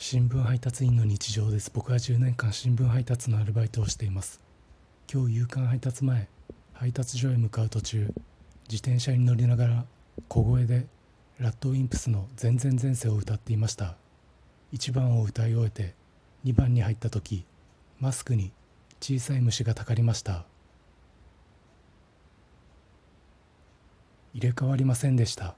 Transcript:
新聞配達員の日常です。僕は10年間新聞配達のアルバイトをしています。今日夕刊配達前配達所へ向かう途中自転車に乗りながら小声でラッドウィンプスの「全然前世」を歌っていました。1番を歌い終えて2番に入った時マスクに小さい虫がたかりました。入れ替わりませんでした。